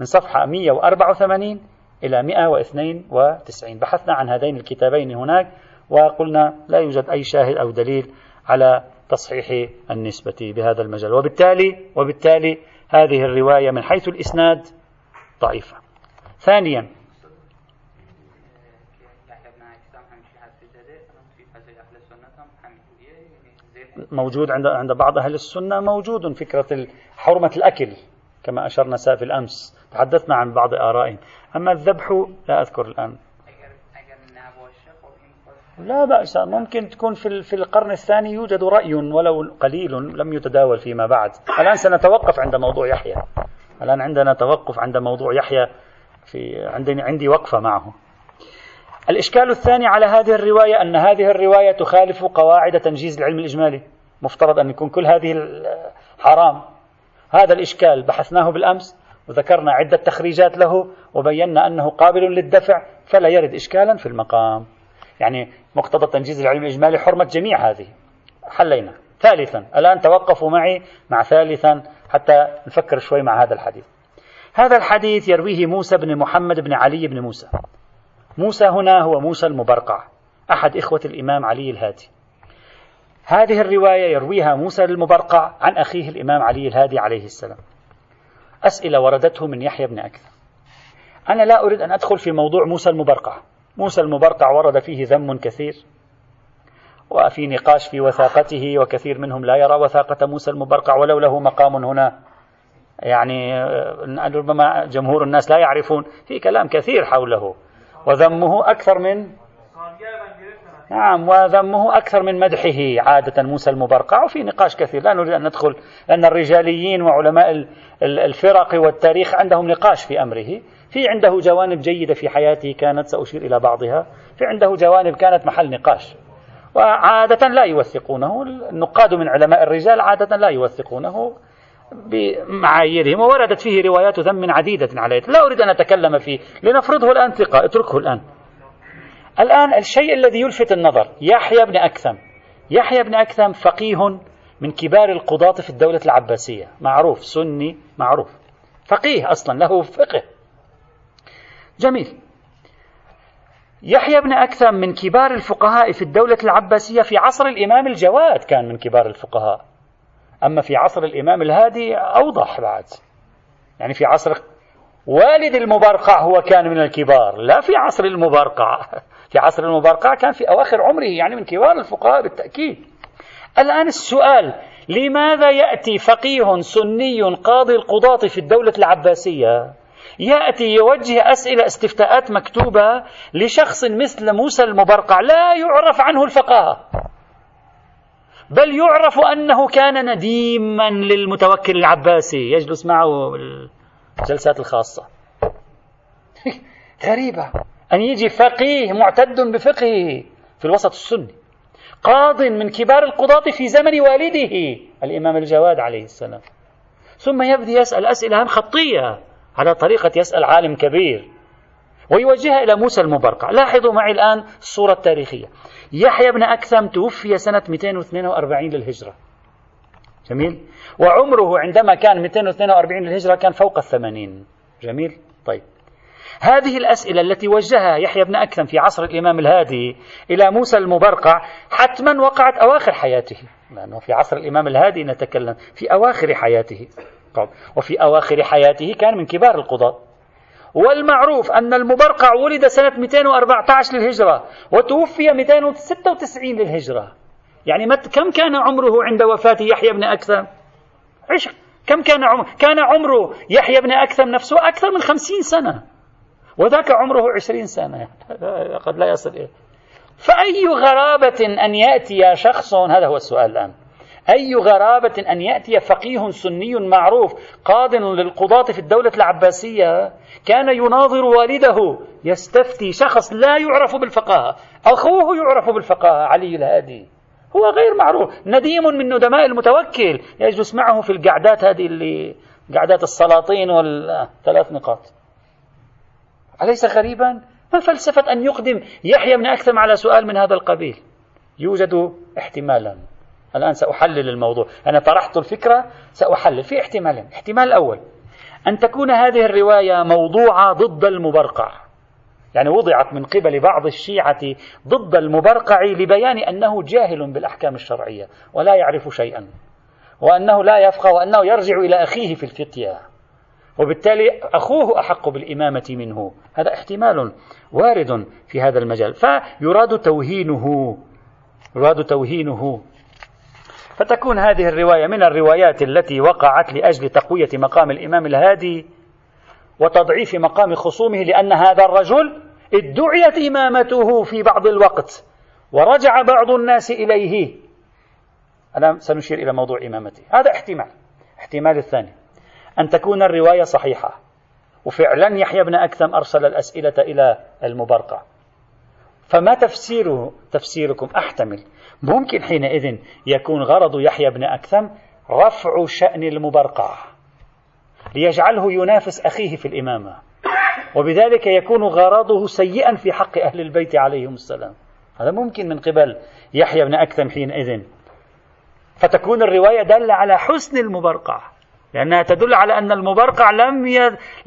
من صفحة 184 إلى 192 بحثنا عن هذين الكتابين هناك وقلنا لا يوجد أي شاهد أو دليل على تصحيح النسبة بهذا المجال. وبالتالي وبالتالي هذه الرواية من حيث الإسناد ضعيفة. ثانيا موجود عند عند بعض أهل السنة موجود فكرة حرمة الأكل كما أشرنا في الأمس. تحدثنا عن بعض آرائهم. أما الذبح لا أذكر الآن. لا بأس. ممكن تكون في في القرن الثاني يوجد رأي ولو قليل لم يتداول فيما بعد. الآن سنتوقف عند موضوع يحيى. الآن عندنا توقف عند موضوع يحيى في عندي عندي وقفة معه. الإشكال الثاني على هذه الرواية أن هذه الرواية تخالف قواعد تنجيز العلم الإجمالي مفترض أن يكون كل هذه حرام. هذا الإشكال بحثناه بالأمس وذكرنا عدة تخريجات له وبينا أنه قابل للدفع فلا يرد إشكالا في المقام. يعني مقتضى تنجيز العلم الإجمالي حرمة جميع هذه. حلينا. ثالثا الآن توقفوا معي مع ثالثا حتى نفكر شوي مع هذا الحديث. هذا الحديث يرويه موسى بن محمد بن علي بن موسى. موسى هنا هو موسى المبرقع. أحد إخوة الإمام علي الهادي. هذه الرواية يرويها موسى المبرقع عن أخيه الإمام علي الهادي عليه السلام. أسئلة وردته من يحيى بن أكثر. أنا لا أريد أن أدخل في موضوع موسى المبرقع. موسى المبرقع ورد فيه ذم كثير. وفي نقاش في وثاقته وكثير منهم لا يرى وثاقة موسى المبرقع ولو له مقام هنا. يعني ربما جمهور الناس لا يعرفون. في كلام كثير حوله. وذمه أكثر من نعم وذمه أكثر من مدحه عادة موسى المبرقع وفي نقاش كثير لا نريد أن ندخل أن الرجاليين وعلماء الفرق والتاريخ عندهم نقاش في أمره. في عنده جوانب جيدة في حياته كانت سأشير إلى بعضها. في عنده جوانب كانت محل نقاش. وعادة لا يوثقونه النقاد من علماء الرجال عادة لا يوثقونه. بمعاييرهم ووردت فيه روايات ذم عديدة عليه لا أريد أن أتكلم فيه لنفرضه الآن ثقة. اتركه الآن. الآن الشيء الذي يلفت النظر يحيى بن أكثم. يحيى بن أكثم فقيه من كبار القضاة في الدولة العباسية. معروف سني معروف. فقيه أصلا له فقه. جميل. يحيى بن أكثم من كبار الفقهاء في الدولة العباسية في عصر الإمام الجواد كان من كبار الفقهاء. أما في عصر الإمام الهادي أوضح بعد. يعني في عصر والد المبرقع هو كان من الكبار لا في عصر المبرقع في عصر المبرقع كان في أواخر عمره يعني من كبار الفقهاء بالتأكيد. الآن السؤال لماذا يأتي فقيه سني قاضي القضاة في الدولة العباسية؟ يأتي يوجه أسئلة استفتاءات مكتوبة لشخص مثل موسى المبرقع لا يعرف عنه الفقاهة بل يعرف أنه كان نديما للمتوكل العباسي يجلس معه الجلسات الخاصة. غريبة. أن يجي فقيه معتد بفقهه في الوسط السني قاض من كبار القضاة في زمن والده الإمام الجواد عليه السلام. ثم يبدأ يسأل أسئلة خطية على طريقة يسأل عالم كبير ويوجهها إلى موسى المبرقع. لاحظوا معي الآن الصورة التاريخية. يحيى بن أكثم توفي سنة 242 للهجرة. جميل؟ وعمره عندما كان 242 للهجرة كان فوق الثمانين. جميل؟ طيب. هذه الأسئلة التي وجهها يحيى بن أكثم في عصر الإمام الهادي إلى موسى المبرقع حتما وقعت أواخر حياته. لأنه في عصر الإمام الهادي نتكلم في أواخر حياته. وفي أواخر حياته كان من كبار القضاة. والمعروف أن المبرقع ولد سنة 214 للهجرة وتوفي 296 للهجرة. يعني مت كم كان عمره عند وفاة يحيى بن أكثم؟ عش كم كان عمره كان عمره يحيى بن أكثم نفسه أكثر من خمسين سنة. وذاك عمره عشرين سنة. قد لا يصل إليه. فأي غرابة أن يأتي شخص؟ هذا هو السؤال الآن. أي غرابة أن يأتي فقيه سني معروف قاض للقضاة في الدولة العباسية كان يناظر والده يستفتي شخص لا يعرف بالفقاهة. أخوه يعرف بالفقاهة علي الهادي. هو غير معروف. نديم من ندماء المتوكل. يجلس معه في القعدات هذه اللي قعدات السلاطين والثلاث نقاط. أليس غريبا؟ ما فلسفة أن يقدم يحيى بن أكثم على سؤال من هذا القبيل؟ يوجد احتمالا. الآن سأحلل الموضوع. أنا طرحت الفكرة سأحلل. في احتمالين الاحتمال الأول أن تكون هذه الرواية موضوعة ضد المبرقع. يعني وضعت من قبل بعض الشيعة ضد المبرقع لبيان أنه جاهل بالأحكام الشرعية ولا يعرف شيئا. وأنه لا يفقه وأنه يرجع إلى أخيه في الفتية وبالتالي أخوه أحق بالإمامة منه. هذا احتمال وارد في هذا المجال. فيراد توهينه يراد توهينه. فتكون هذه الرواية من الروايات التي وقعت لأجل تقوية مقام الإمام الهادي وتضعيف مقام خصومه لأن هذا الرجل ادعيت إمامته في بعض الوقت ورجع بعض الناس إليه. أنا سنشير إلى موضوع إمامته. هذا احتمال. احتمال الثاني. أن تكون الرواية صحيحة. وفعلا يحيى بن أكثم أرسل الأسئلة إلى المبرقع فما تفسيره تفسيركم أحتمل. ممكن حينئذ يكون غرض يحيى بن أكثم رفع شأن المبرقع ليجعله ينافس أخيه في الإمامة. وبذلك يكون غرضه سيئا في حق أهل البيت عليهم السلام. هذا ممكن من قبل يحيى بن أكثم حينئذ. فتكون الرواية دالة على حسن المبرقع لأنها تدل على أن المبرقع لم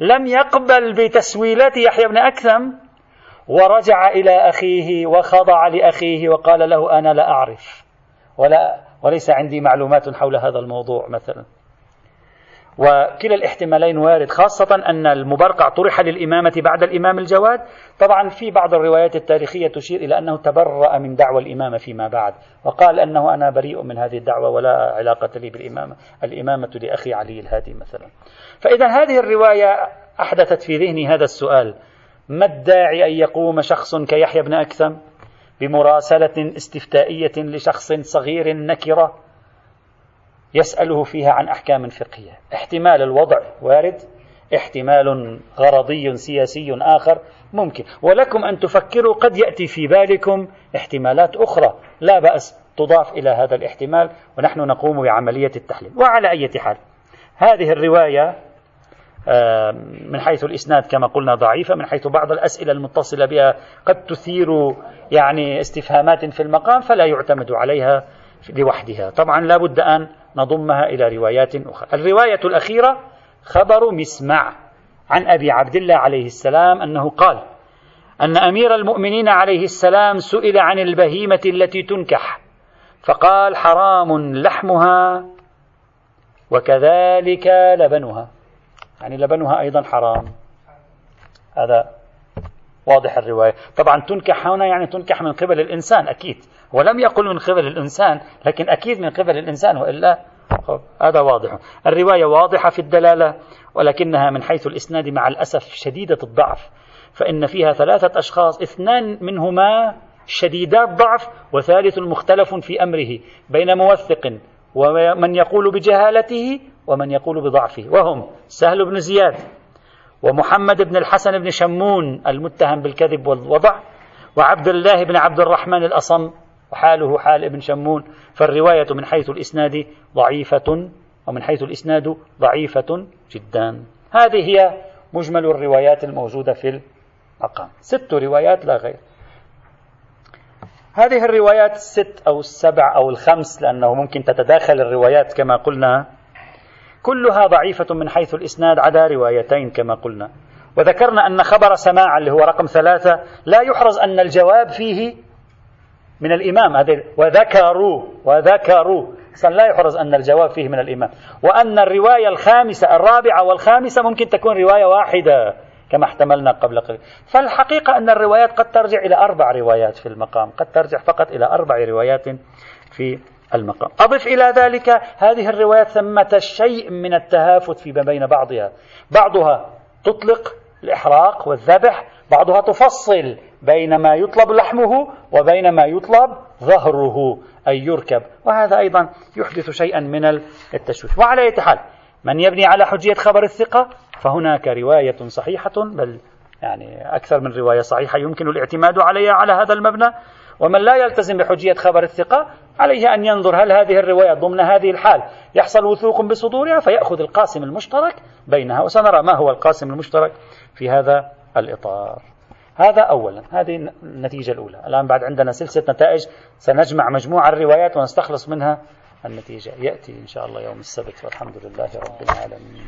لم يقبل بتسويلات يحيى بن أكثم ورجع إلى أخيه وخضع لأخيه وقال له أنا لا أعرف. ولا وليس عندي معلومات حول هذا الموضوع مثلا. وكلا الاحتمالين وارد خاصة أن المبرقع طرح للإمامة بعد الإمام الجواد. طبعا في بعض الروايات التاريخية تشير إلى أنه تبرأ من دعوى الإمامة فيما بعد. وقال أنه أنا بريء من هذه الدعوة ولا علاقة لي بالإمامة الإمامة لأخي علي الهادي مثلا. فإذا هذه الرواية أحدثت في ذهني هذا السؤال. ما الداعي أن يقوم شخص كيحيى بن أكثم بمراسلة استفتائية لشخص صغير نكرة يسأله فيها عن أحكام فقهية؟ احتمال الوضع وارد احتمال غرضي سياسي آخر ممكن. ولكم أن تفكروا قد يأتي في بالكم احتمالات أخرى. لا بأس تضاف إلى هذا الاحتمال ونحن نقوم بعملية التحليل. وعلى أي حال هذه الرواية من حيث الإسناد كما قلنا ضعيفة من حيث بعض الأسئلة المتصلة بها قد تثير يعني استفهامات في المقام فلا يعتمد عليها لوحدها. طبعا لا بد أن نضمها إلى روايات أخرى. الرواية الأخيرة خبر مسمع عن أبي عبد الله عليه السلام أنه قال أن أمير المؤمنين عليه السلام سئل عن البهيمة التي تنكح فقال حرام لحمها وكذلك لبنها. يعني لبنها أيضا حرام. هذا واضح الرواية. طبعا تنكح هنا يعني تنكح من قبل الإنسان أكيد. ولم يقل من قبل الإنسان لكن أكيد من قبل الإنسان وإلا هذا واضح. الرواية واضحة في الدلالة ولكنها من حيث الإسناد مع الأسف شديدة الضعف. فإن فيها ثلاثة أشخاص اثنان منهما شديدا الضعف وثالث مختلف في أمره بين موثق ومن يقول بجهالته ومن يقول بضعفه. وهم سهل بن زياد ومحمد بن الحسن بن شمون المتهم بالكذب والوضع وعبد الله بن عبد الرحمن الأصم وحاله حال ابن شمون. فالرواية من حيث الإسناد ضعيفة ومن حيث الإسناد ضعيفة جدا. هذه هي مجمل الروايات الموجودة في المقام. ست روايات لا غير. هذه الروايات الست أو السبع أو الخمس لأنه ممكن تتداخل الروايات كما قلنا كلها ضعيفة من حيث الإسناد عدا روايتين كما قلنا. وذكرنا أن خبر سماع اللي هو رقم ثلاثة لا يحرز أن الجواب فيه من الإمام. وذكروا وذكروا. لا يحرز أن الجواب فيه من الإمام. وأن الرواية الخامسة الرابعة والخامسة ممكن تكون رواية واحدة كما احتملنا قبل قليل. فالحقيقة أن الروايات قد ترجع إلى أربع روايات في المقام قد ترجع فقط إلى أربع روايات في المقام. أضف إلى ذلك هذه الروايات ثمة شيء من التهافت فيما بين بعضها. بعضها تطلق الإحراق والذبح بعضها تفصل بين ما يطلب لحمه وبين ما يطلب ظهره أي يركب. وهذا أيضا يحدث شيئا من التشويش وعلى أي حال من يبني على حجية خبر الثقة فهناك رواية صحيحة بل يعني أكثر من رواية صحيحة يمكن الاعتماد عليها على هذا المبنى. ومن لا يلتزم بحجية خبر الثقة عليه أن ينظر هل هذه الرواية ضمن هذه الحال يحصل وثوق بصدورها فيأخذ القاسم المشترك بينها وسنرى ما هو القاسم المشترك في هذا الإطار. هذا أولا. هذه النتيجة الأولى. الآن بعد عندنا سلسلة نتائج سنجمع مجموعة الروايات ونستخلص منها النتيجة. يأتي إن شاء الله يوم السبت والحمد لله رب العالمين.